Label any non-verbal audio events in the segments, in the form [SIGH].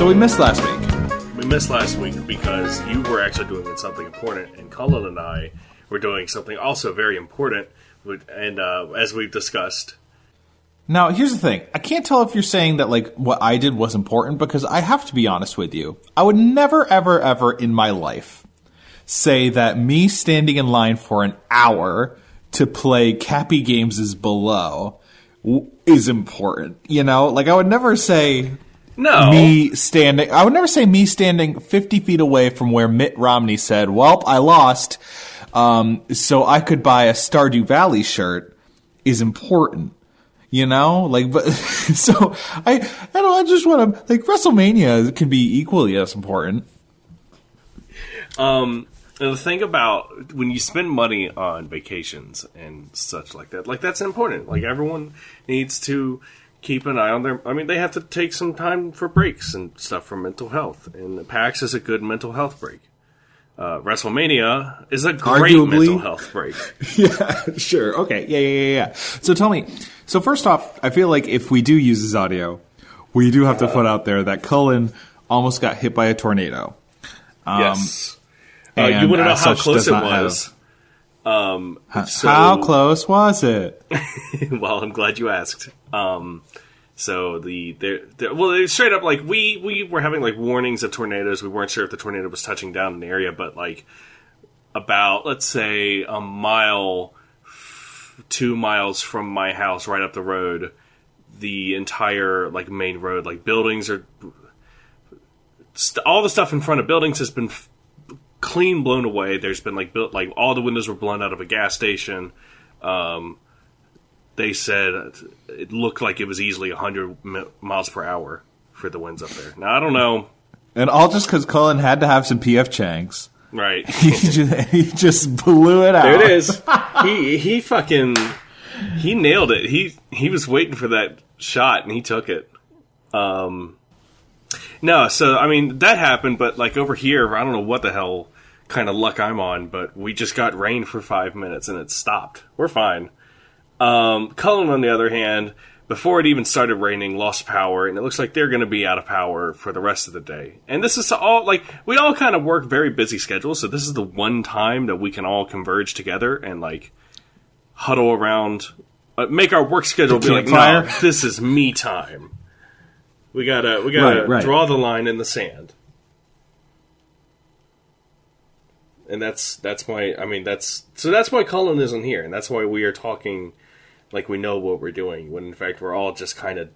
So we missed last week. We missed last week because you were actually doing something important, and Cullen and I were doing something also very important. And uh, as we've discussed, Now, here's the thing. I can't tell if you're saying that like what I did was important because I have to be honest with you. I would never ever ever in my life say that me standing in line for an hour to play Capy Games is below w- is important. You know, like I would never say no, me standing. I would never say me standing 50 feet away from where Mitt Romney said, "Well, I lost, um, so I could buy a Stardew Valley shirt," is important. You know, like, but [LAUGHS] so I, I don't. I just want to like WrestleMania can be equally as important. Um, the thing about when you spend money on vacations and such like that, like that's important. Like everyone needs to keep an eye on their. I mean, they have to take some time for breaks and stuff for mental health, and PAX is a good mental health break. Uh, WrestleMania is a great Arguably. mental health break. [LAUGHS] yeah, sure. Okay. Yeah, yeah, yeah, yeah. So tell me. So first off, I feel like if we do use this audio, we do have to put out there that Cullen almost got hit by a tornado. Um, yes. Uh, you want to know how close it not have- was? Um, so- How close was it? [LAUGHS] well, I'm glad you asked. Um, so the there, there well, straight up like we we were having like warnings of tornadoes. We weren't sure if the tornado was touching down in the area, but like about let's say a mile, two miles from my house, right up the road, the entire like main road, like buildings are st- all the stuff in front of buildings has been f- clean blown away. There's been like built like all the windows were blown out of a gas station. Um, they said it looked like it was easily 100 miles per hour for the winds up there. Now I don't know, And all just because Cullen had to have some PF Changs. right? [LAUGHS] He just, he just blew it out. There it is. he he fucking he nailed it. He he was waiting for that shot and he took it. Um no, so I mean that happened, but like over here, I don't know what the hell kind of luck I'm on, but we just got rain for five minutes and it stopped. We're fine. Um, Cullen, on the other hand, before it even started raining, lost power, and it looks like they're going to be out of power for the rest of the day. And this is all like we all kind of work very busy schedules, so this is the one time that we can all converge together and like huddle around, uh, make our work schedule be like, no, this is me time. We gotta we gotta Right, right. draw the line in the sand. And that's that's why I mean that's so that's why Cullen isn't here, and that's why we are talking like we know what we're doing when in fact we're all just kind of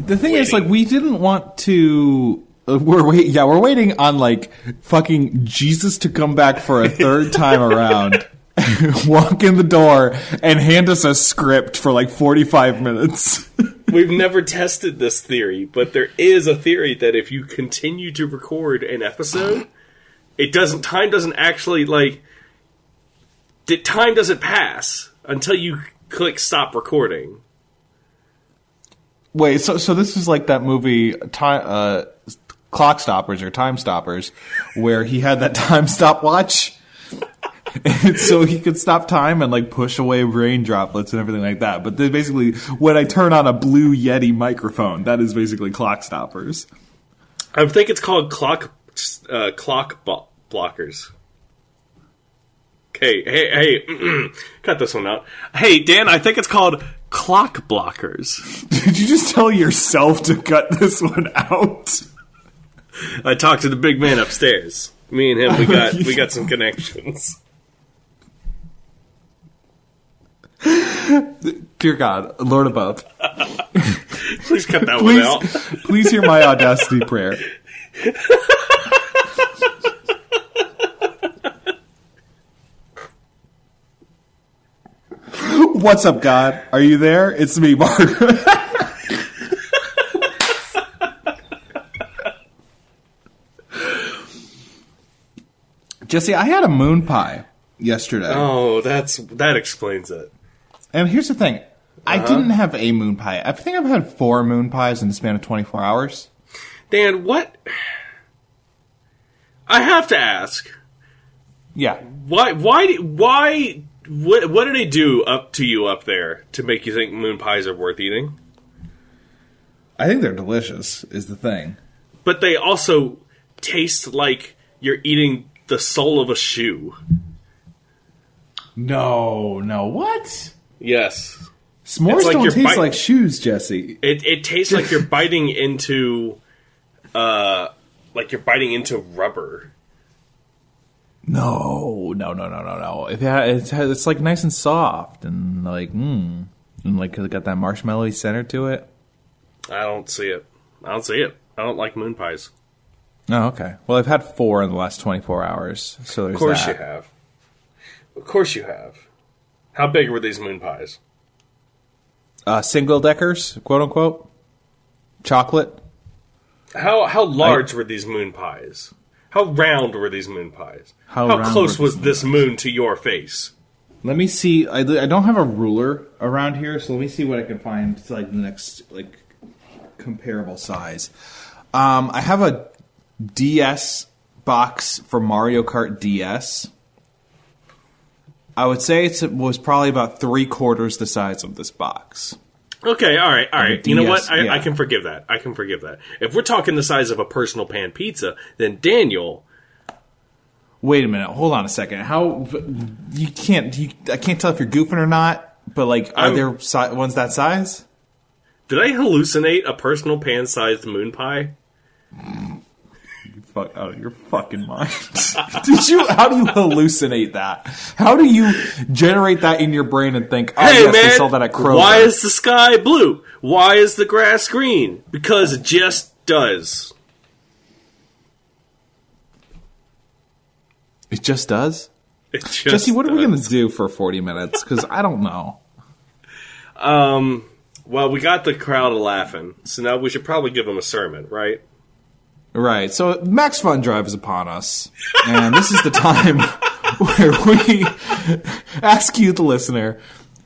The thing is, like, we didn't want to. Uh, we're wait. Yeah, we're waiting on like fucking Jesus to come back for a third time around. [LAUGHS] Walk in the door and hand us a script for like forty-five minutes. [LAUGHS] We've never tested this theory, but there is a theory that if you continue to record an episode, it doesn't time doesn't actually like time doesn't pass until you click stop recording. Wait, so so this is like that movie, time, uh, Clock Stoppers or Time Stoppers, where he had that [LAUGHS] time stopwatch, [LAUGHS] so he could stop time and like push away rain droplets and everything like that. But then basically, when I turn on a blue Yeti microphone, that is basically Clock Stoppers. I think it's called clock uh, clock blo- blockers. Okay, hey, hey, [CLEARS THROAT] cut this one out. Hey, Dan, I think it's called clock blockers. [LAUGHS] Did you just tell yourself to cut this one out? I talked to the big man upstairs. Me and him, we [LAUGHS] got we got some connections. [LAUGHS] Dear God, Lord above, [LAUGHS] Please cut that one please, out. [LAUGHS] please hear my audacity prayer. What's up, God? Are you there? It's me, Margaret. Jesse, I had a moon pie yesterday. Oh, that's that explains it. And here's the thing I Uh-huh. didn't have a moon pie. I think I've had four moon pies in the span of 24 hours. Dan, what? I have to ask. Yeah. Why? Why? Why? What? What do they do up to you up there to make you think moon pies are worth eating? I think they're delicious. Is the thing. but they also taste like you're eating the sole of a shoe. No, no, what? Yes. S'mores like don't taste bite- like shoes, Jesse. It it tastes like you're [LAUGHS] biting into uh like you're biting into rubber. No, no, no, no, no, no. It, ha- it's, ha- it's like nice and soft and like, mmm. And like, it got that marshmallowy center to it. I don't see it. I don't see it. I don't like moon pies. Oh, okay. Well, I've had four in the last 24 hours. So there's Of course that. you have. Of course you have. How big were these moon pies? Uh, single deckers, quote unquote. Chocolate. How how large were these moon pies? How round were these moon pies? How How, close was this moon to your face? Let me see. I, I don't have a ruler around here, so let me see what I can find. To like the next like comparable size. Um, I have a DS box for Mario Kart DS. I would say it was probably about three quarters the size of this box. Okay, all right, all right. Right. You know what? I, yeah. I can forgive that. I can forgive that. If we're talking the size of a personal pan pizza, then Daniel, Wait a minute. Hold on a second. How you can't? You, I can't tell if you're goofing or not. But like, are I'm- there si- ones that size? did I hallucinate a personal pan sized moon pie? Fuck out of your fucking mind. [LAUGHS] [LAUGHS] Did you? How do you hallucinate that? How do you generate that in your brain and think, oh hey yes, man, they sell that at Kroger? why is the sky blue? Why is the grass green? Because it just does. it just does? It just Jesse, what are we going to do for forty minutes? Because I don't know. Um. Well, we got the crowd laughing, so now we should probably give them a sermon, right? Right. So Max Fun Drive is upon us, and this is the time [LAUGHS] where we [LAUGHS] ask you, the listener,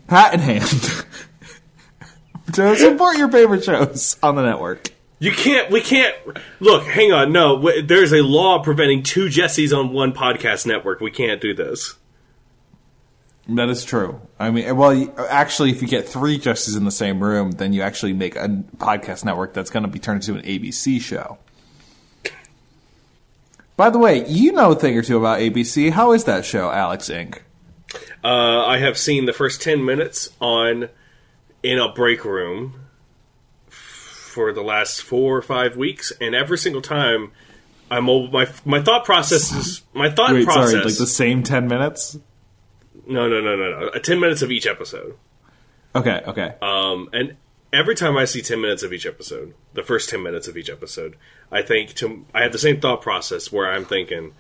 hat in hand, [LAUGHS] to support your favorite shows on the network. You can't. We can't. Look, hang on. No, w- there's a law preventing two Jessies on one podcast network. We can't do this. That is true. I mean, well, you- actually, if you get three Jessies in the same room, then you actually make a podcast network that's going to be turned into an ABC show. By the way, you know a thing or two about ABC. How is that show, Alex Inc? Uh, I have seen the first ten minutes on in a break room for the last four or five weeks, and every single time, I'm my my thought process is my thought Wait, process. sorry, like the same ten minutes? no, no, no, no, no. Uh, Ten minutes of each episode. Okay, okay. Um, and every time I see 10 minutes of each episode, the first 10 minutes of each episode, I think to, I have the same thought process where I'm thinking,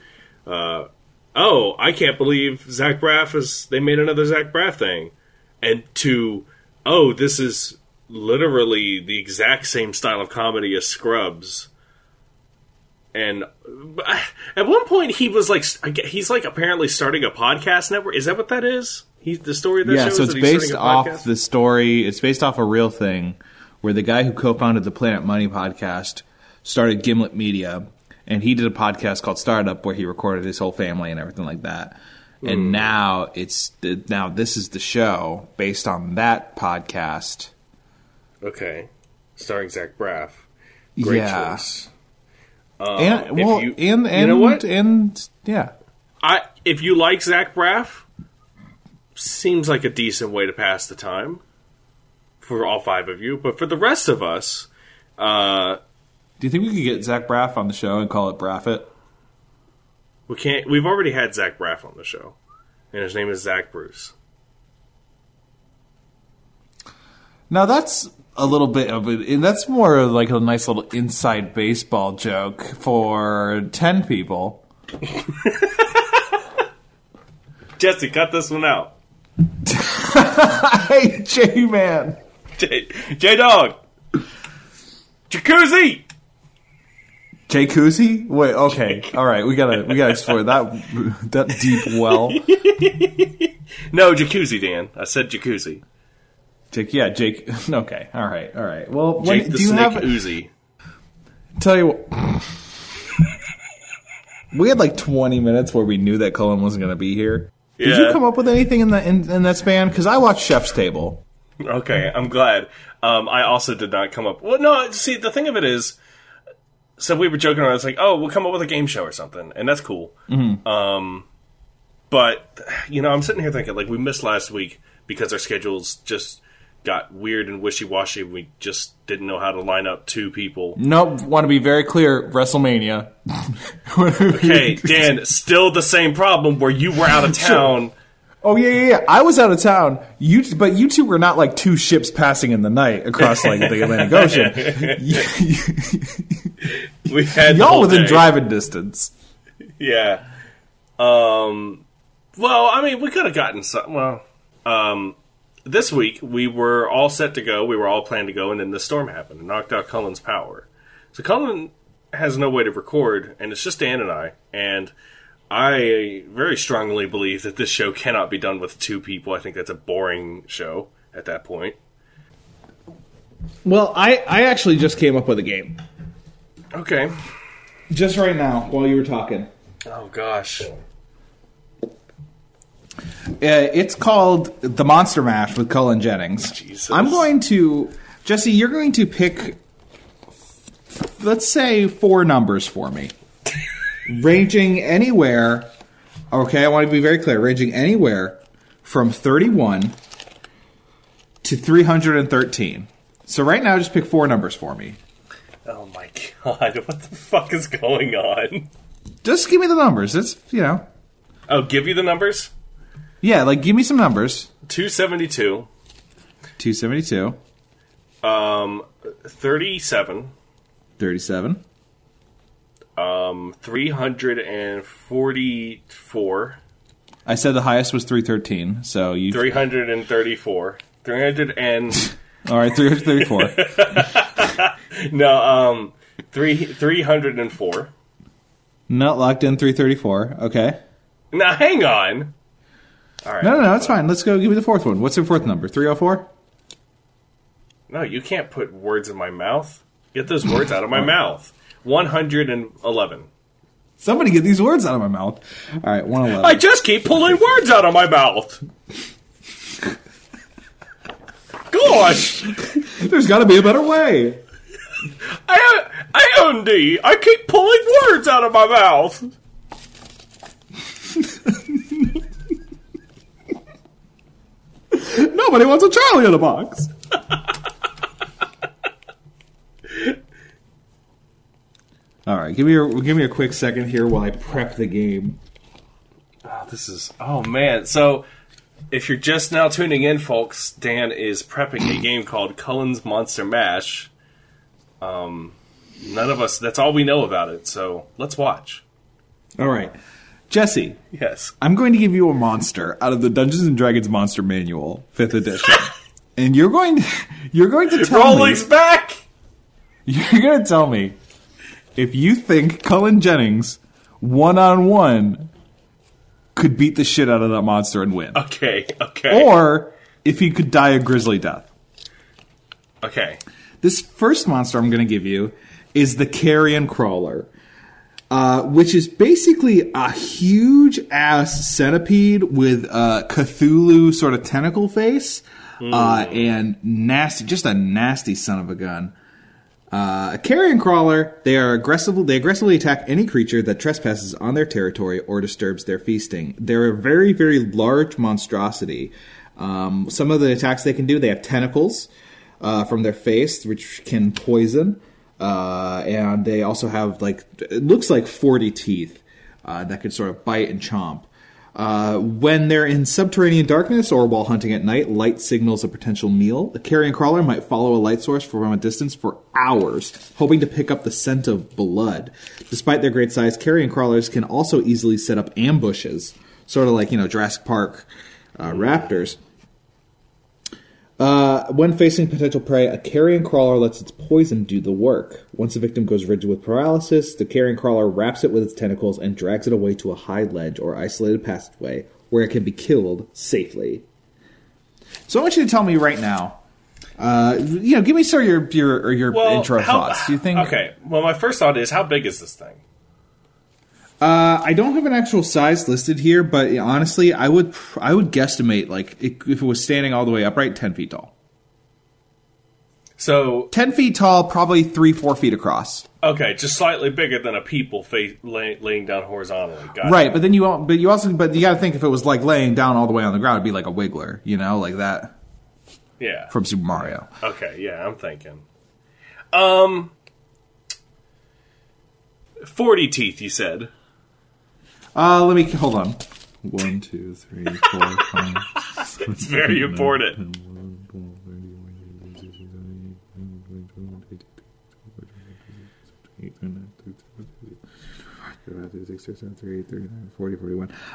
uh, oh, I can't believe Zach Braff is, they made another Zach Braff thing. And to, oh, this is literally the exact same style of comedy as Scrubs. And at one point, he was like, he's like apparently starting a podcast network. Is that what that is? He, the story of that yeah, show so is it's that based off the story. It's based off a real thing where the guy who co-founded the Planet Money podcast started Gimlet Media, and he did a podcast called Startup where he recorded his whole family and everything like that. And now it's now this is the show based on that podcast. Okay. Starring Zach Braff. Great yeah, choice. and well, you- and you and know what? and yeah, I if you like Zach Braff, seems like a decent way to pass the time for all five of you. But for the rest of us, uh, do you think we could get Zach Braff on the show and call it Braffit? we can't. We've already had Zach Braff on the show, and his name is Zach Bruce. Now that's a little bit of it, and that's more like a nice little inside baseball joke for ten people. [LAUGHS] Jesse, cut this one out. [LAUGHS] hey, J Man. J, Dog, Jacuzzi. J Koozie? Wait, okay, all right. We gotta we gotta explore that that deep well. [LAUGHS] No, Jacuzzi, Dan. I said Jacuzzi. Jake, yeah, Jake. [LAUGHS] Okay, all right, all right. Well, when, Jake the do you Snake have? Uzi. Tell you what. [LAUGHS] We had like 20 minutes where we knew that Cullen wasn't going to be here. Did you come up with anything in that in, in that span? Because I watched Chef's Table. Okay, I'm glad. Um, I also did not come up. Well, no, see, the thing of it is, so we were joking around. It's like, oh, we'll come up with a game show or something, and that's cool. Um, but you know, I'm sitting here thinking, like, we missed last week because our schedules just got weird and wishy washy. We just didn't know how to line up two people. Nope. Want to be very clear. WrestleMania. [LAUGHS] Okay, Dan, still the same problem where you were out of town. Oh yeah, yeah, yeah. I was out of town. You, but you two were not like two ships passing in the night across like the Atlantic [LAUGHS] Ocean. [LAUGHS] [LAUGHS] We had Y'all within day. driving distance. [LAUGHS] Yeah. Um. Well, I mean, we could have gotten some. Well, um, this week we were all set to go. We were all planned to go, and then the storm happened and knocked out Cullen's power. So Cullen has no way to record, and it's just Dan and I. And I very strongly believe that this show cannot be done with two people. I think that's a boring show at that point. Well, I I actually just came up with a game Okay. just right now while you were talking. Oh gosh. Uh, it's called the Monster Mash with Cullen Jennings. Jesus. I'm going to Jesse. You're going to pick, let's say, four numbers for me, [LAUGHS] ranging anywhere. Okay, I want to be very clear. Ranging anywhere from 31 to 313. So right now, just pick four numbers for me. Oh my god. [LAUGHS] What the fuck is going on? Just give me the numbers. It's you know, Oh, give you the numbers. yeah. Like give me some numbers. Two seventy two. 272, Um, 37, 37, um, 344, I said the highest was 313. So you 334, 300 and, [LAUGHS] all right, 334. [LAUGHS] no, um, three, 304. Not locked in 334. Okay. Now, hang on. All right. No, no, no, it's fine. Let's go. Give me the fourth one. What's your fourth number? 304? No, you can't put words in my mouth. Get those words out of my [LAUGHS] mouth. 111. Somebody get these words out of my mouth. All right, 111. I just keep pulling words out of my mouth. [LAUGHS] Gosh! There's got to be a better way. I, A&D, I keep pulling words out of my mouth. Nobody wants a Charlie in a box. All right, give me a give me a quick second here while I prep the game. Oh, this is oh man. So if you're just now tuning in, folks, Dan is prepping a game called Cullen's Monster Mash. Um, none of us. That's all we know about it. So let's watch. All right, Jesse, Yes. I'm going to give you a monster out of the Dungeons and Dragons Monster Manual, fifth edition, [LAUGHS] and you're going to you're going to tell me Rolling's back. [LAUGHS] You're gonna tell me if you think Cullen Jennings one on one could beat the shit out of that monster and win, Okay. Okay. or if he could die a grisly death. okay. This first monster I'm gonna give you is the Carrion Crawler. Uh, which is basically a huge ass centipede with a Cthulhu sort of tentacle face, uh, and nasty, just a nasty son of a gun. Uh, a carrion crawler, they are aggressive. They aggressively attack any creature that trespasses on their territory or disturbs their feasting. They're a very, very large monstrosity. Um, some of the attacks they can do, they have tentacles uh, from their face, which can poison, uh, and they also have like it looks like forty teeth uh, that could sort of bite and chomp. Uh, when they're in subterranean darkness or while hunting at night, light signals a potential meal. The carrion crawler might follow a light source from a distance for hours, hoping to pick up the scent of blood. Despite their great size, carrion crawlers can also easily set up ambushes, sort of like you know Jurassic Park uh, raptors. Uh, when facing potential prey, a carrion crawler lets its poison do the work. Once the victim goes rigid with paralysis, the carrion crawler wraps it with its tentacles and drags it away to a high ledge or isolated passageway where it can be killed safely. So I want you to tell me right now. Uh, you know, give me sort of your your your Well, intro how- thoughts. Do you [SIGHS] think? Okay. Well, my first thought is how big is this thing? Uh, I don't have an actual size listed here, but honestly, I would I would guesstimate like if it was standing all the way upright, ten feet tall. So Ten feet tall, probably three, four feet across. okay, just slightly bigger than a people face lay, laying down horizontally. Got it. Right, but then you but you also but you got to think if it was like laying down all the way on the ground, it'd be like a wiggler, you know, like that Yeah. from Super Mario. Okay, yeah, I'm thinking. Um, forty teeth. You said. Uh, let me hold on. One, two, three, four, five. [LAUGHS] It's very important.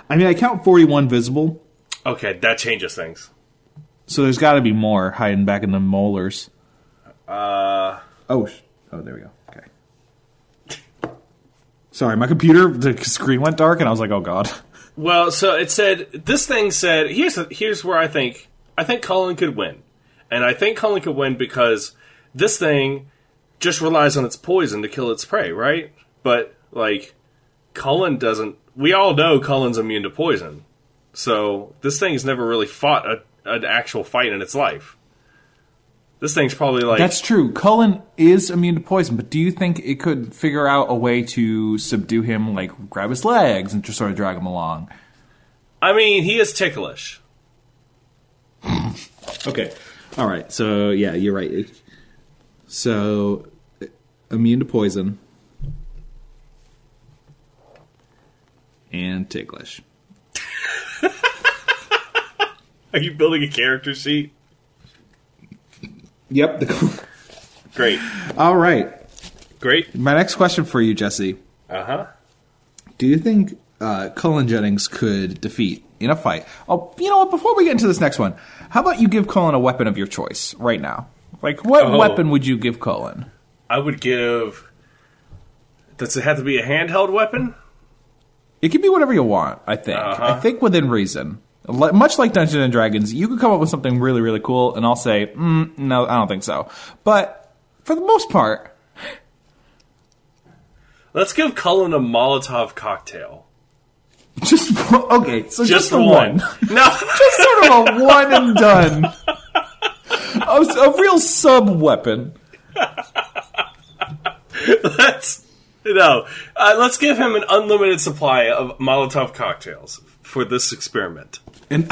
I mean, I count 41 visible, Okay, that changes things. so there's got to be more hiding back in the molars. Uh, Oh, sh- oh, there we go. Sorry, my computer, the screen went dark, and I was like, oh god. well, so it said this thing said here's here's where I think I think Cullen could win, and I think Cullen could win because this thing just relies on its poison to kill its prey, right? But like Cullen doesn't. We all know Cullen's immune to poison, so this thing's never really fought a, an actual fight in its life. This thing's probably like That's true. Cullen is immune to poison, but do you think it could figure out a way to subdue him, like grab his legs and just sort of drag him along? I mean, he is ticklish. [LAUGHS] Okay. All right. So yeah, you're right. So immune to poison and ticklish. [LAUGHS] Are you building a character sheet? Yep. The, [LAUGHS] Great, all right. great. My next question for you, Jesse. Uh huh. Do you think uh, Cullen Jennings could defeat in a fight? Oh, you know what? Before we get into this next one, how about you give Cullen a weapon of your choice right now? Like, what Oh. weapon would you give Cullen? I would give. Does it have to be a handheld weapon? It can be whatever you want. I think. Uh-huh. I think within reason. Much like Dungeons and Dragons, you could come up with something really, really cool, and I'll say, mm, "No, I don't think so." But for the most part, Let's give Cullen a Molotov cocktail. [LAUGHS] just okay. So just, Just the one. one, [LAUGHS] No, [LAUGHS] just sort of a one and done, a, a real sub weapon. let's no. Uh, let's give him an unlimited supply of Molotov cocktails for this experiment. And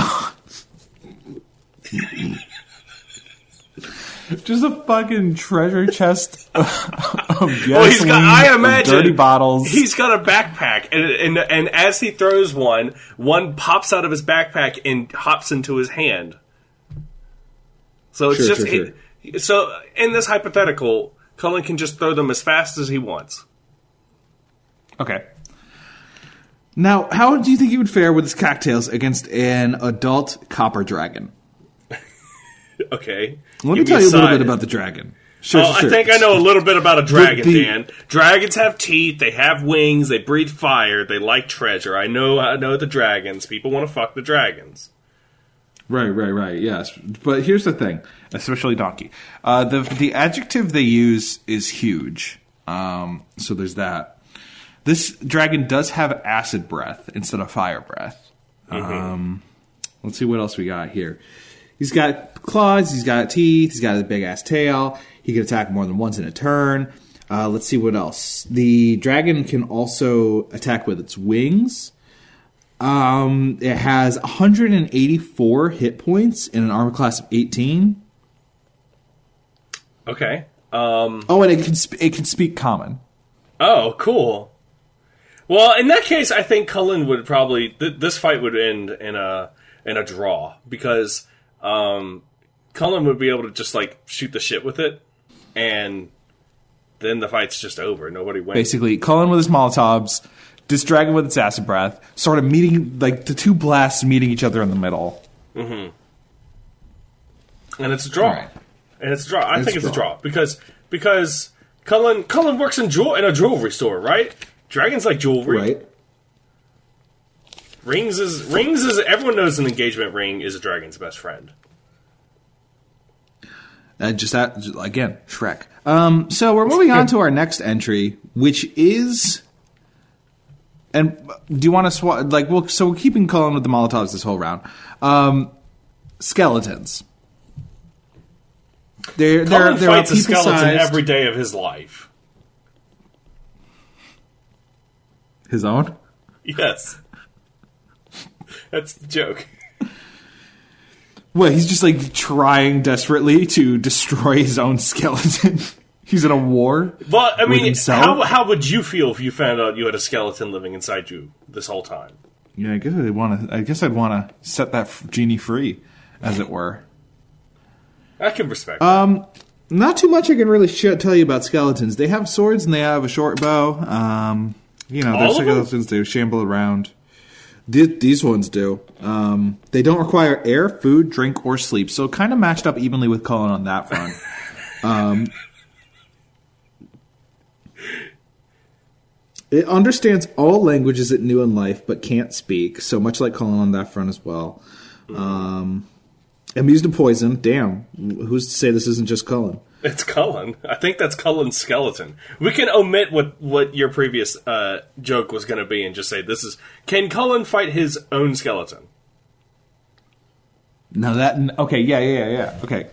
just a fucking treasure chest of gasoline, Well, he's got. I imagine dirty bottles. He's got a backpack, and and and as he throws one, one pops out of his backpack and hops into his hand. So it's Sure, just sure, it- so in this hypothetical, Cullen can just throw them as fast as he wants. Okay. Now, how do you think he would fare with his cocktails against an adult copper dragon? [LAUGHS] Okay. Let me tell you a little bit about the dragon. Sure, Oh, sure, I think I know a little bit about a dragon, the- Dan. Dragons have teeth. They have wings. They breathe fire. They like treasure. I know. I know the dragons. People want to fuck the dragons. Right, right, right. Yes, but here's the thing, especially donkey. Uh, the the adjective they use is huge. Um, so there's that. This dragon does have acid breath instead of fire breath. Um, let's see what else we got here. He's got claws. He's got teeth. He's got a big ass tail. He can attack more than once in a turn. Uh, let's see what else. The dragon can also attack with its wings. Um, it has 184 hit points in an armor class of 18. Okay. Um. Oh, and it can sp- it can speak common. Oh, cool. Well, in that case, I think Cullen would probably th- this fight would end in a in a draw because um, Cullen would be able to just like shoot the shit with it, and then the fight's just over. Nobody wins. Basically, Cullen with his Molotovs, this dragon with its acid breath, sort of meeting like the two blasts meeting each other in the middle. Mm-hmm. And it's a draw. Alright. And it's a draw. I It's think a it's a draw. draw because because Cullen Cullen works in jewel in a jewelry store, right? Dragons like jewelry. Right. Rings is rings is everyone knows an engagement ring is a dragon's best friend. Uh, just that again, Shrek. Um, so we're moving on to our next entry, which is. And do you want to swap? Like, well, so we're keeping Cullen with the Molotovs this whole round. Um, skeletons. They're they're they're fights a skeleton every day of his life. His own. Yes. That's the joke. Well, he's just like trying desperately to destroy his own skeleton. [LAUGHS] he's in a war. Well, I mean, how, how would you feel if you found out you had a skeleton living inside you this whole time? Yeah, I guess I would want to. I guess I'd want to set that genie free, as it were. I can respect Um, not too much I can really sh- tell you about skeletons. They have swords and they have a short bow. Um, you know, they're All of them? skeletons. They shamble around. Th- These ones do. Um, they don't require air, food, drink, or sleep. So kind of matched up evenly with Cullen on that front. [LAUGHS] um, it understands all languages it knew in life, but can't speak. So much like Cullen on that front as well. Um, amused to poison. Damn, who's to say this isn't just Cullen? It's Cullen. I think that's Cullen's skeleton. We can omit what, what your previous uh, joke was going to be and just say this is can Cullen fight his own skeleton? Now that okay, yeah, yeah, yeah, yeah. Okay.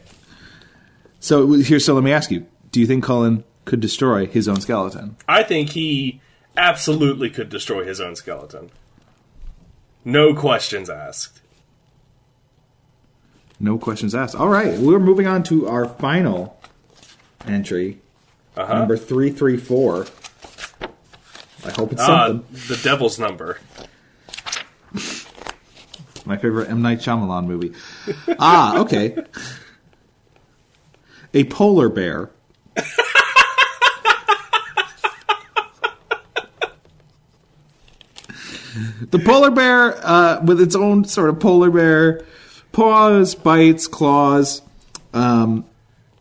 So here, so let me ask you: Do you think Cullen could destroy his own skeleton? I think he absolutely could destroy his own skeleton. No questions asked. No questions asked. All right, we're moving on to our final entry, Uh-huh. number three three four. I hope it's Ah, something. the devil's number. My favorite M Night Shyamalan movie. [LAUGHS] ah, okay. A polar bear. the polar bear, uh, with its own sort of polar bear paws, bites, claws, um,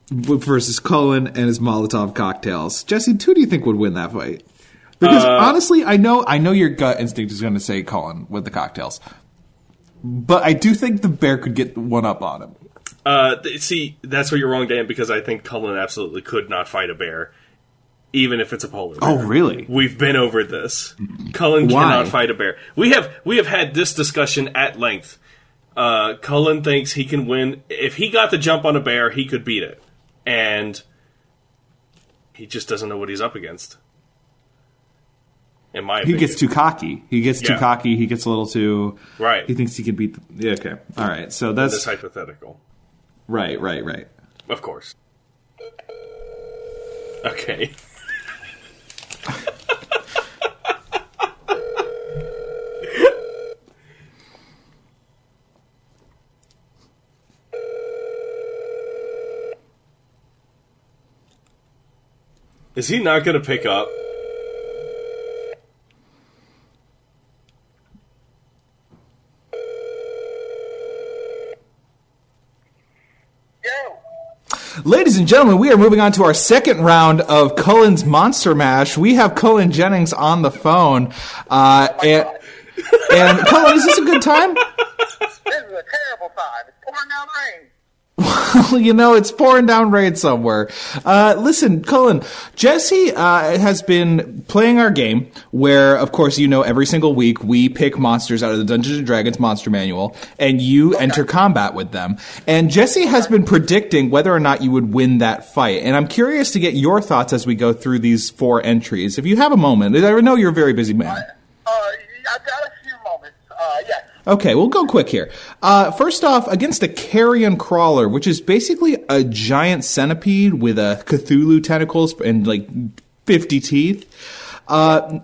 versus Cullen and his Molotov cocktails. Jesse, who do you think would win that fight? Because honestly, I know I know your gut instinct is going to say Cullen with the cocktails, but I do think the bear could get one up on him. Uh, see, that's where you're wrong, Dan, because I think Cullen absolutely could not fight a bear, even if it's a polar bear. Oh, really? We've been over this. Cullen Why? cannot fight a bear. We have we have had this discussion at length. Uh, Cullen thinks he can win if he got the jump on a bear, he could beat it, and he just doesn't know what he's up against. In my He opinion, gets too cocky. He gets too cocky. He gets a little too. right. He thinks he can beat. The, yeah, okay. All right. So this that's hypothetical, right. Right. Right. of course. Okay. [LAUGHS] Is he not going to pick up? Yo, Ladies and gentlemen, we are moving on to our second round of Cullen's Monster Mash. We have Cullen Jennings on the phone. Uh, and, and Cullen, is this a good time? this is a terrible time. It's pouring down rain. Well, [LAUGHS] you know, it's pouring down rain somewhere. Uh, listen, Cullen, Jesse uh, has been playing our game where, of course, you know, every single week we pick monsters out of the Dungeons and Dragons Monster Manual and you enter combat with them. And Jesse has been predicting whether or not you would win that fight. And I'm curious to get your thoughts as we go through these four entries. If you have a moment, I know you're a very busy man. Uh, I've got a few moments. Uh, yes. Okay, we'll go quick here. Uh, first off, against a carrion crawler, which is basically a giant centipede with a Cthulhu tentacles and like fifty teeth. Uh, okay,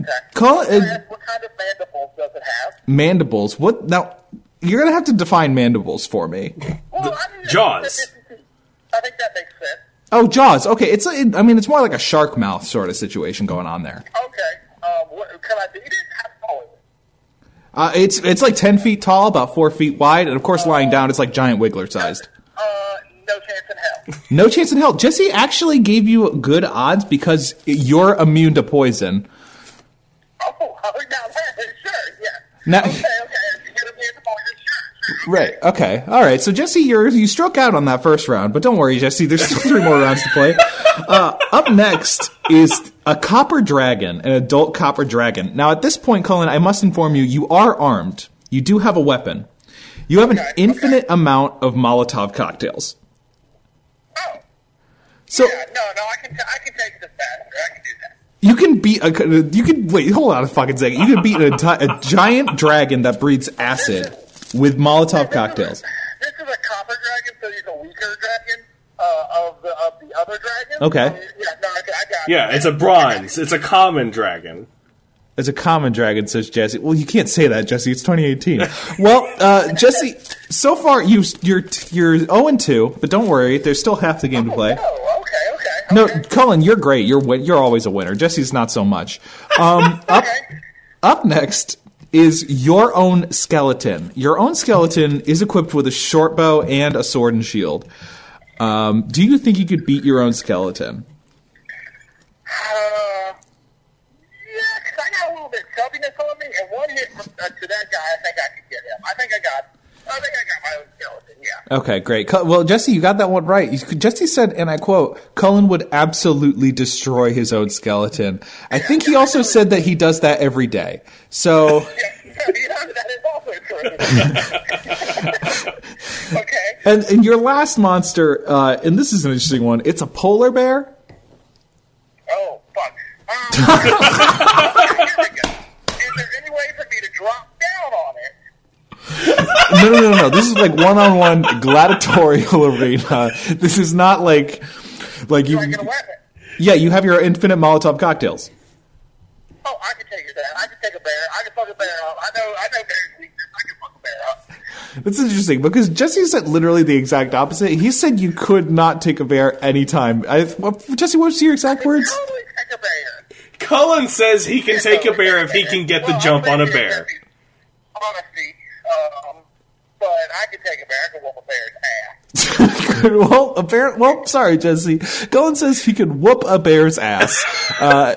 okay. call Can it ask what kind of mandibles does it have? mandibles. What now? You're gonna have to define mandibles for me. Well, I mean, Jaws. I think that makes sense. Oh, jaws. Okay, it's. It, I mean, it's more like a shark mouth sort of situation going on there. Okay. Um, what, can I beat it? How tall is it? Uh, it's it's like ten feet tall, about four feet wide, and of course, lying down, it's like giant wiggler sized. Uh, no chance in hell. No chance in hell. Jesse actually gave you good odds because you're immune to poison. oh, [LAUGHS] oh, now that, sure, yeah. Now- okay, okay. You're gonna be at. Sure, sure. Right. Okay. All right. So Jesse, you're you struck out on that first round, but don't worry, Jesse. There's still [LAUGHS] three more rounds to play. Uh, up next is a copper dragon, an adult copper dragon. Now, at this point, Cullen, I must inform you, you are armed. You do have a weapon. You have an Okay, infinite amount of Molotov cocktails. Oh. So yeah, no, no, I can, t- I can take this faster. I can do that. you can beat a you can wait. Hold on a fucking second. You can beat an enti- a giant dragon that breathes acid with Molotov cocktails. This is a copper dragon, so he's a weaker dragon uh, of the of the other dragon. Okay. So, yeah, no, I, I got. Yeah, it. it's a bronze. It's a common dragon. It's a common dragon, says Jesse. Well, you can't say that, Jesse. It's 2018. [LAUGHS] well, uh, Jesse, so far you you're you're 0 and 2, but don't worry, there's still half the game to play. Oh, okay, okay. No, okay. Cullen, you're great. You're win- you're always a winner. Jesse's not so much. [LAUGHS] Um, up Okay. up next is your own skeleton. Your own skeleton is equipped with a short bow and a sword and shield. Um, do you think you could beat your own skeleton? Uh, yeah, 'cause I got a little bit of chubbiness on me, and one hit from, uh, to that guy, I think I could get him. I think I got. I think I got my own skeleton. Yeah. Okay, great. Well, Jesse, you got that one right. Jesse said, and I quote, Cullen would absolutely destroy his own skeleton. I think he also said that he does that every day. So, [LAUGHS] Yeah, yeah, that is also true. [LAUGHS] and, and your last monster, uh, and this is an interesting one, it's a polar bear. Oh, fuck. [LAUGHS] Um. Is there any way for me to drop down on it? No, no, no, no. This is like one-on-one gladiatorial [LAUGHS] arena. This is not like, like you. I get a weapon? Yeah, you have your infinite Molotov cocktails. Oh, I can take down. I can take a bear. I can fuck a bear up. I know. I know bear's weakness. I can fuck a bear up. That's interesting because Jesse said literally the exact opposite. He said you could not take a bear anytime. I, what, Jesse, what's your exact words? Totally take a bear. Cullen says he can take a bear if he can get the Well, jump on a bear. that's Honesty. Um, but I can take a bear. I can whoop a bear's ass. [LAUGHS] well, a bear. Well, sorry, Jesse. Cullen says he can whoop a bear's ass. Uh,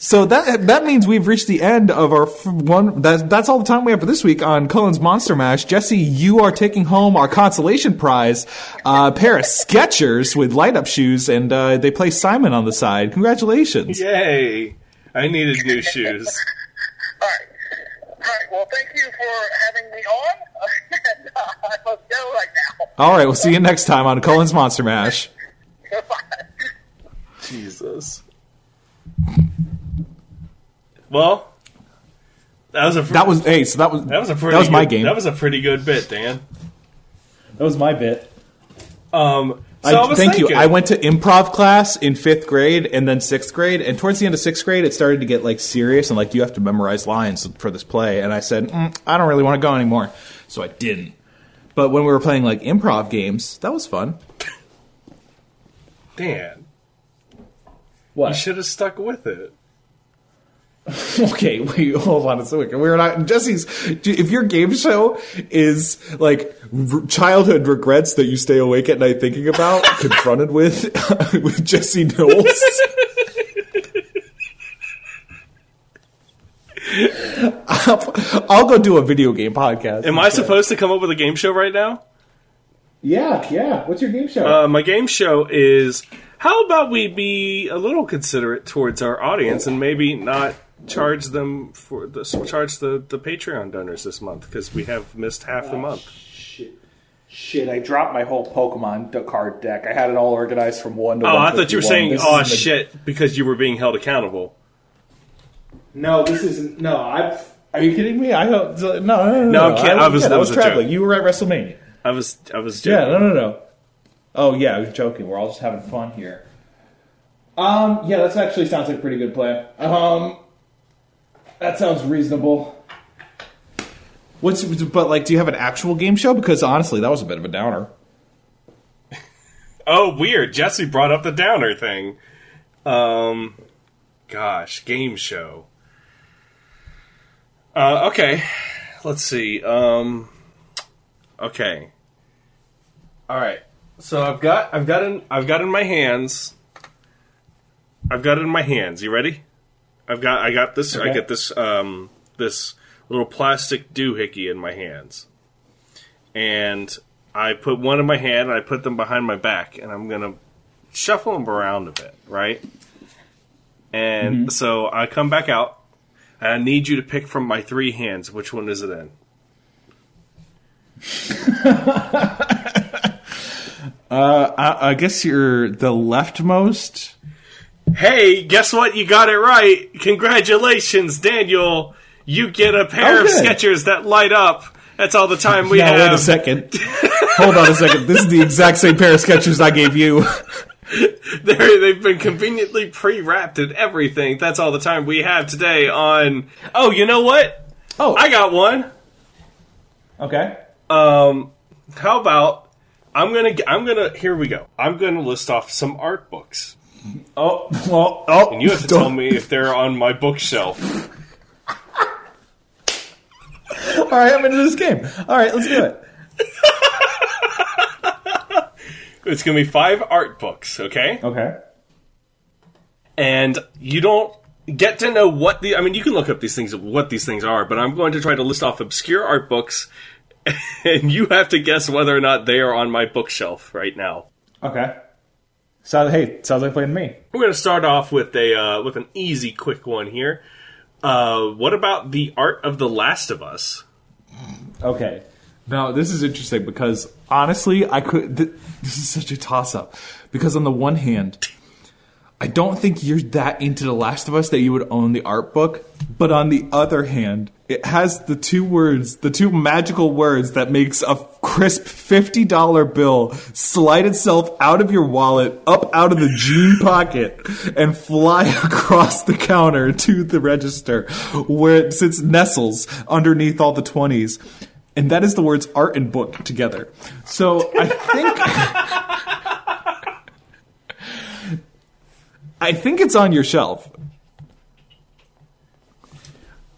so that that means we've reached the end of our f- one. That, that's all the time we have for this week on Cullen's Monster Mash. Jesse, you are taking home our consolation prize, uh, pair of Skechers with light up shoes, and uh, they play Simon on the side. Congratulations! Yay! I needed new shoes. [LAUGHS] All right. All right. Well, thank you for having me on. [LAUGHS] and, uh, I must go right now. All right, we'll see you next time on Cullen's Monster Mash. [LAUGHS] Goodbye. Jesus. Well, that was a That was hey, so that was that was a pretty that was my game. That was a pretty good bit, Dan. that was my bit. Um, so I, I, was thank you. I went to improv class in fifth grade and then sixth grade, and towards the end of sixth grade, it started to get like serious and like you have to memorize lines for this play. And I said, mm, I don't really want to go anymore, so I didn't. But when we were playing like improv games, that was fun. Dan, what you should have stuck with it. [LAUGHS] okay, wait, hold on a second. We're not Jesse's. If your game show is like r- childhood regrets that you stay awake at night thinking about, [LAUGHS] confronted with [LAUGHS] with Jesse Knowles. I'll, I'll go do a video game podcast. Am I supposed to come up with a game show right now? Yeah, yeah. What's your game show? Uh, my game show is how about we be a little considerate towards our audience and maybe not charge them for the charge the, the Patreon donors this month because we have missed half the month. Shit. Shit, I dropped my whole Pokemon card deck. I had it all organized from one to Oh, I thought you were saying, This "Oh is the- shit," because you were being held accountable. No, this isn't. No, I. Are you kidding me? I don't. No, no, no. no, I'm kidding. I was- yeah, I was was traveling. joke. You were at WrestleMania. I was, I was Yeah, no, no, no. Oh yeah, I was joking. We're all just having fun here. Um, yeah, that actually sounds like a pretty good plan. Um, that sounds reasonable. What's but like? Do you have an actual game show? Because honestly, that was a bit of a downer. Oh, weird. Jesse brought up the downer thing. Um, gosh, game show. Uh, okay, let's see. Um, okay. All right. So I've got, I've got in, I've got in my hands. I've got it in my hands. You ready? I've got, I got this. I get this, um, this little plastic doohickey in my hands, and I put one in my hand and I put them behind my back, and I'm gonna shuffle them around a bit, right? And so I come back out, and I need you to pick from my three hands which one is it in. [LAUGHS] Uh, I, I guess you're the leftmost. Hey, guess what? You got it right. Congratulations, Daniel. You get a pair Oh, of. Skechers that light up. That's all the time we now, have. wait a second. [LAUGHS] Hold on a second. This is the exact same pair of Skechers I gave you. [LAUGHS] They're, they've been conveniently pre-wrapped and everything. That's all the time we have today on. Oh, you know what? Oh, I got one. okay. Um, how about I'm gonna I'm gonna here we go. I'm gonna list off some art books, Oh, well, oh. and you have to tell me if they're on my bookshelf. All right, I'm into this game. All right, let's do it. It's gonna be five art books, okay? Okay. And you don't get to know what the I mean you can look up these things what these things are, but I'm going to try to list off obscure art books [LAUGHS] and you have to guess whether or not they are on my bookshelf right now. Okay. So, hey, sounds like playing me. We're going to start off with a uh, with an easy, quick one here. Uh, what about the art of The Last of Us? Okay. Now this is interesting because honestly, I could. Th- this is such a toss up because on the one hand, I don't think you're that into The Last of Us that you would own the art book, but on the other hand, it has the two words, the two magical words that makes a crisp fifty dollar bill slide itself out of your wallet, up out of the jean pocket, and fly [LAUGHS] across the counter to the register, where it sits nestles underneath all the twenties. And that is the words art and book together. So I think [LAUGHS] I think it's on your shelf.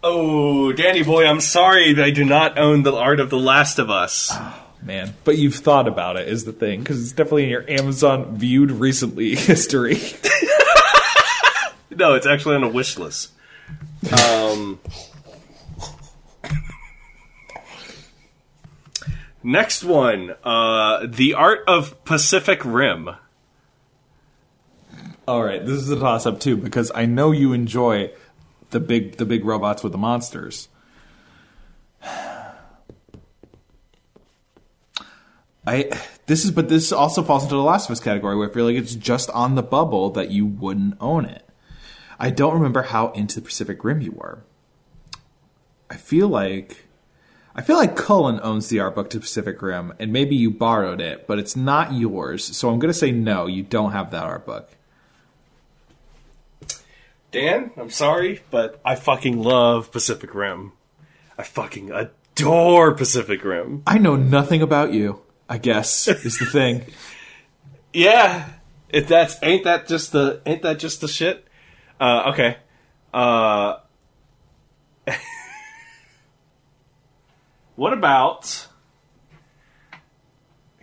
Oh, Danny boy, I'm sorry that I do not own the art of The Last of Us. [SIGHS] [LAUGHS] Man, but you've thought about it is the thing because it's definitely in your Amazon viewed recently [LAUGHS] history. No, it's actually on a wish list. Um, next one, uh, the art of Pacific Rim. All right, this is a toss up too because I know you enjoy the big the big robots with the monsters. I this is but this also falls into the Last of Us category where I feel like it's just on the bubble that you wouldn't own it. I don't remember how into the Pacific Rim you were. I feel like I feel like Cullen owns the art book to Pacific Rim, and maybe you borrowed it, but it's not yours. So I'm gonna say no, you don't have that art book. Dan, I'm sorry, but I fucking love Pacific Rim. I fucking adore Pacific Rim. I know nothing about you. I guess is the thing. [LAUGHS] Yeah, if that's ain't that just the ain't that just the shit? Uh, okay. Uh, [LAUGHS] what about?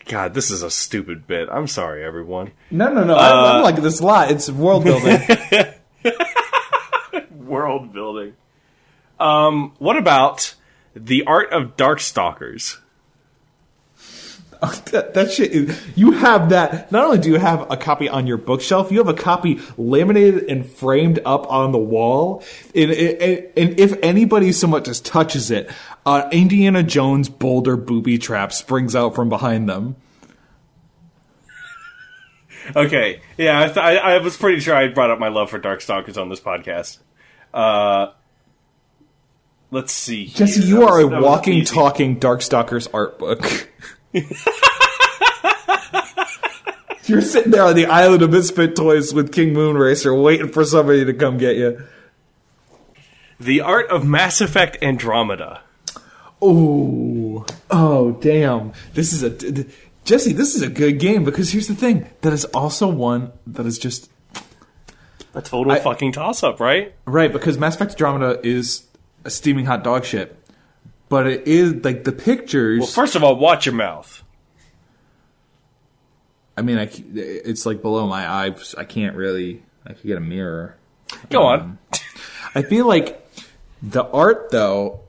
God, this is a stupid bit. I'm sorry, everyone. No, no, no. I, I'm liking this a lot. It's world building. [LAUGHS] World building. Um, what about the art of Darkstalkers? [LAUGHS] that, that shit. Is, you have that. Not only do you have a copy on your bookshelf, you have a copy laminated and framed up on the wall. And, and, and if anybody so much as touches it, uh, Indiana Jones boulder booby trap springs out from behind them. [LAUGHS] Okay, yeah, I, th- I, I was pretty sure I brought up my love for Darkstalkers on this podcast. Uh, let's see. here. Jesse, you are a walking, talking Darkstalkers art book. [LAUGHS] You're sitting there on the island of misfit toys with King Moonracer, waiting for somebody to come get you. The art of Mass Effect Andromeda. Oh, oh damn! This is a Jesse. This is a good game because here's the thing: that is also one that is just A total I- fucking toss up, right? right because Mass Effect Andromeda is a steaming hot dog shit, but it is like the pictures. Well, first of all, watch your mouth. I mean, I it's like below my eyes. I can't really. I could get a mirror. Go on. Um, I feel like the art though,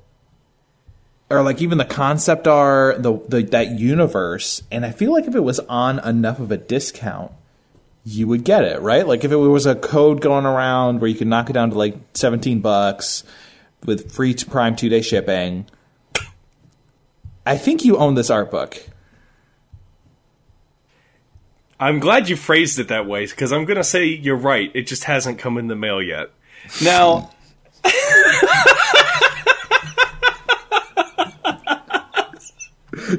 or like even the concept art, the, the that universe, and I feel like if it was on enough of a discount, you would get it, right? Like if it was a code going around where you could knock it down to like seventeen bucks with free Prime two day shipping. I think you own this art book. I'm glad you phrased it that way because I'm going to say you're right. It just hasn't come in the mail yet. Now, [LAUGHS]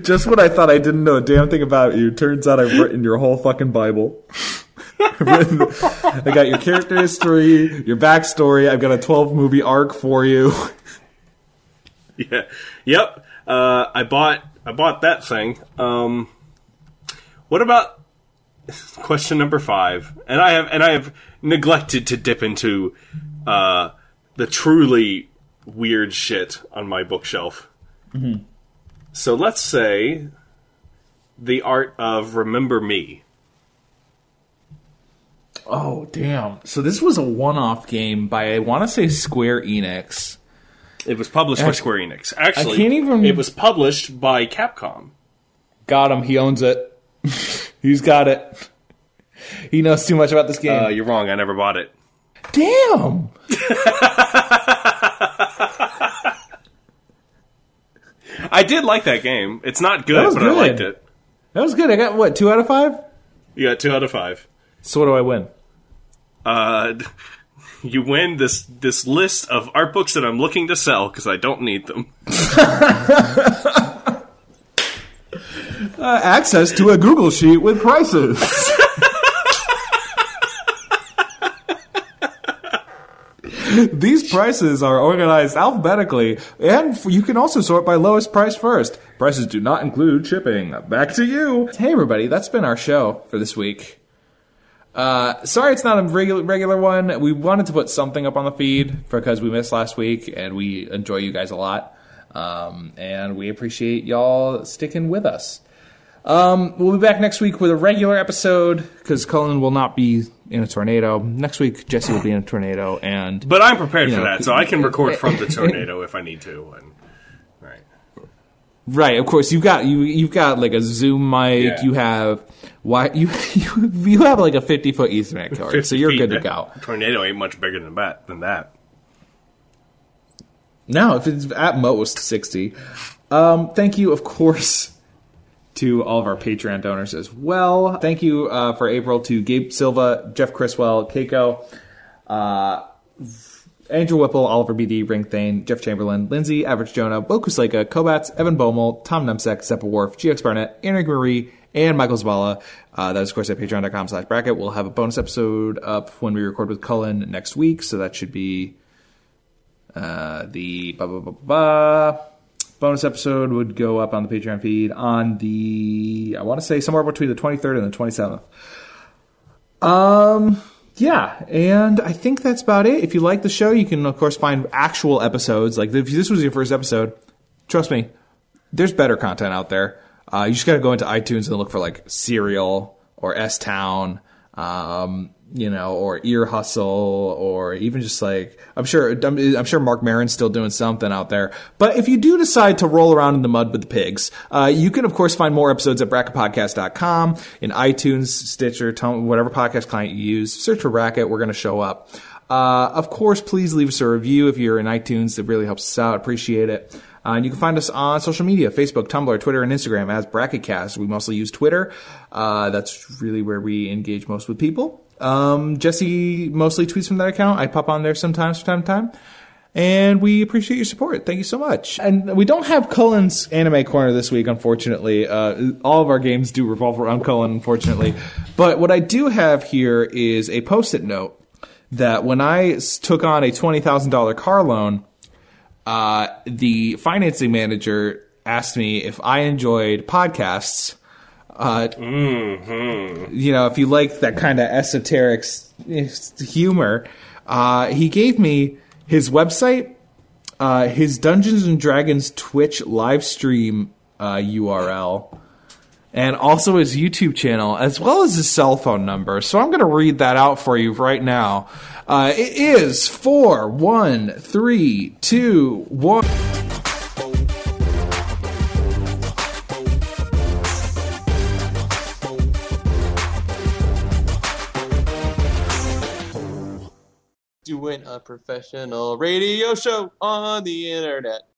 Just when I thought I didn't know a damn thing about you, turns out I've written your whole fucking Bible. [LAUGHS] I've written- I got your character history, your backstory. I've got a 12 movie arc for you. [LAUGHS] yeah, yep. Uh, I bought I bought that thing. Um, what about [LAUGHS] question number five? And I have and I have neglected to dip into uh, the truly weird shit on my bookshelf. So let's say the art of Remember Me. Oh, damn. So this was a one off game by, I want to say, Square Enix. It was published by Square Enix. Actually, can't even- It was published by Capcom. Got him. He owns it. [LAUGHS] He's got it. He knows too much about this game. Uh, you're wrong. I never bought it. Damn. [LAUGHS] I did like that game. It's not good, but I liked it. That was good. I got, what, two out of five? You got two out of five. So what do I win? Uh, [LAUGHS] you win this this list of art books that I'm looking to sell because I don't need them. [LAUGHS] Uh, access to a Google sheet with prices. [LAUGHS] These prices are organized alphabetically, and you can also sort by lowest price first. Prices do not include shipping. Back to you. Hey, everybody, that's been our show for this week. Uh, sorry, it's not a regular regular one. We wanted to put something up on the feed because we missed last week, and we enjoy you guys a lot, um, and we appreciate y'all sticking with us. Um, we'll be back next week with a regular episode because Cullen will not be in a tornado. Next week, Jesse will be in a tornado, and But I'm prepared You for know, that, so I can record from the [LAUGHS] tornado if I need to. And right, of course, you've got you you've got like a Zoom mic. Yeah. You have why [LAUGHS] you you you have like a fifty foot Ethernet cord, so you're good to go. Tornado ain't much bigger than that. Than that. No, if it's at most 60. Um, thank you, of course, to all of our Patreon donors as well. Thank you uh, for April to Gabe Silva, Jeff Criswell, Keiko, uh, Andrew Whipple, Oliver BD, Ring Thane, Jeff Chamberlain, Lindsay, Average Jonah, Bo Kusleka, Kobats, Evan Bomel, Tom Nemsek, Zeppa Worf, GX Barnett, Enric Marie, and Michael Zabala. Uh, that is, of course, at patreon.com slash bracket. We'll have a bonus episode up when we record with Cullen next week, so that should be uh, the ba ba ba ba bonus episode would go up on the Patreon feed on the I want to say somewhere between the 23rd and the 27th. Um yeah, and I think that's about it. If you like the show, you can of course find actual episodes. Like if this was your first episode, trust me, there's better content out there. Uh, you just got to go into iTunes and look for like Serial or S Town, um, you know, or Ear Hustle, or even just like I'm sure I'm, I'm sure Marc Maron's still doing something out there. But if you do decide to roll around in the mud with the pigs, uh, you can of course find more episodes at bracketpodcast.com in iTunes, Stitcher, whatever podcast client you use. Search for Bracket, we're going to show up. Uh, of course, please leave us a review if you're in iTunes. It really helps us out. Appreciate it. Uh, and you can find us on social media Facebook, Tumblr, Twitter, and Instagram as Bracketcast. We mostly use Twitter. Uh, that's really where we engage most with people. Um, Jesse mostly tweets from that account. I pop on there sometimes from time to time. And we appreciate your support. Thank you so much. And we don't have Cullen's anime corner this week, unfortunately. Uh, all of our games do revolve around Cullen, unfortunately. But what I do have here is a post-it note that when I took on a $20,000 car loan, uh, the financing manager asked me if I enjoyed podcasts. Uh, You know, if you like that kind of esoteric humor, uh, he gave me his website, uh, his Dungeons and Dragons Twitch live stream uh, URL, and also his YouTube channel, as well as his cell phone number. So I'm going to read that out for you right now. Uh, it is four one three two one. Doing a professional radio show on the internet.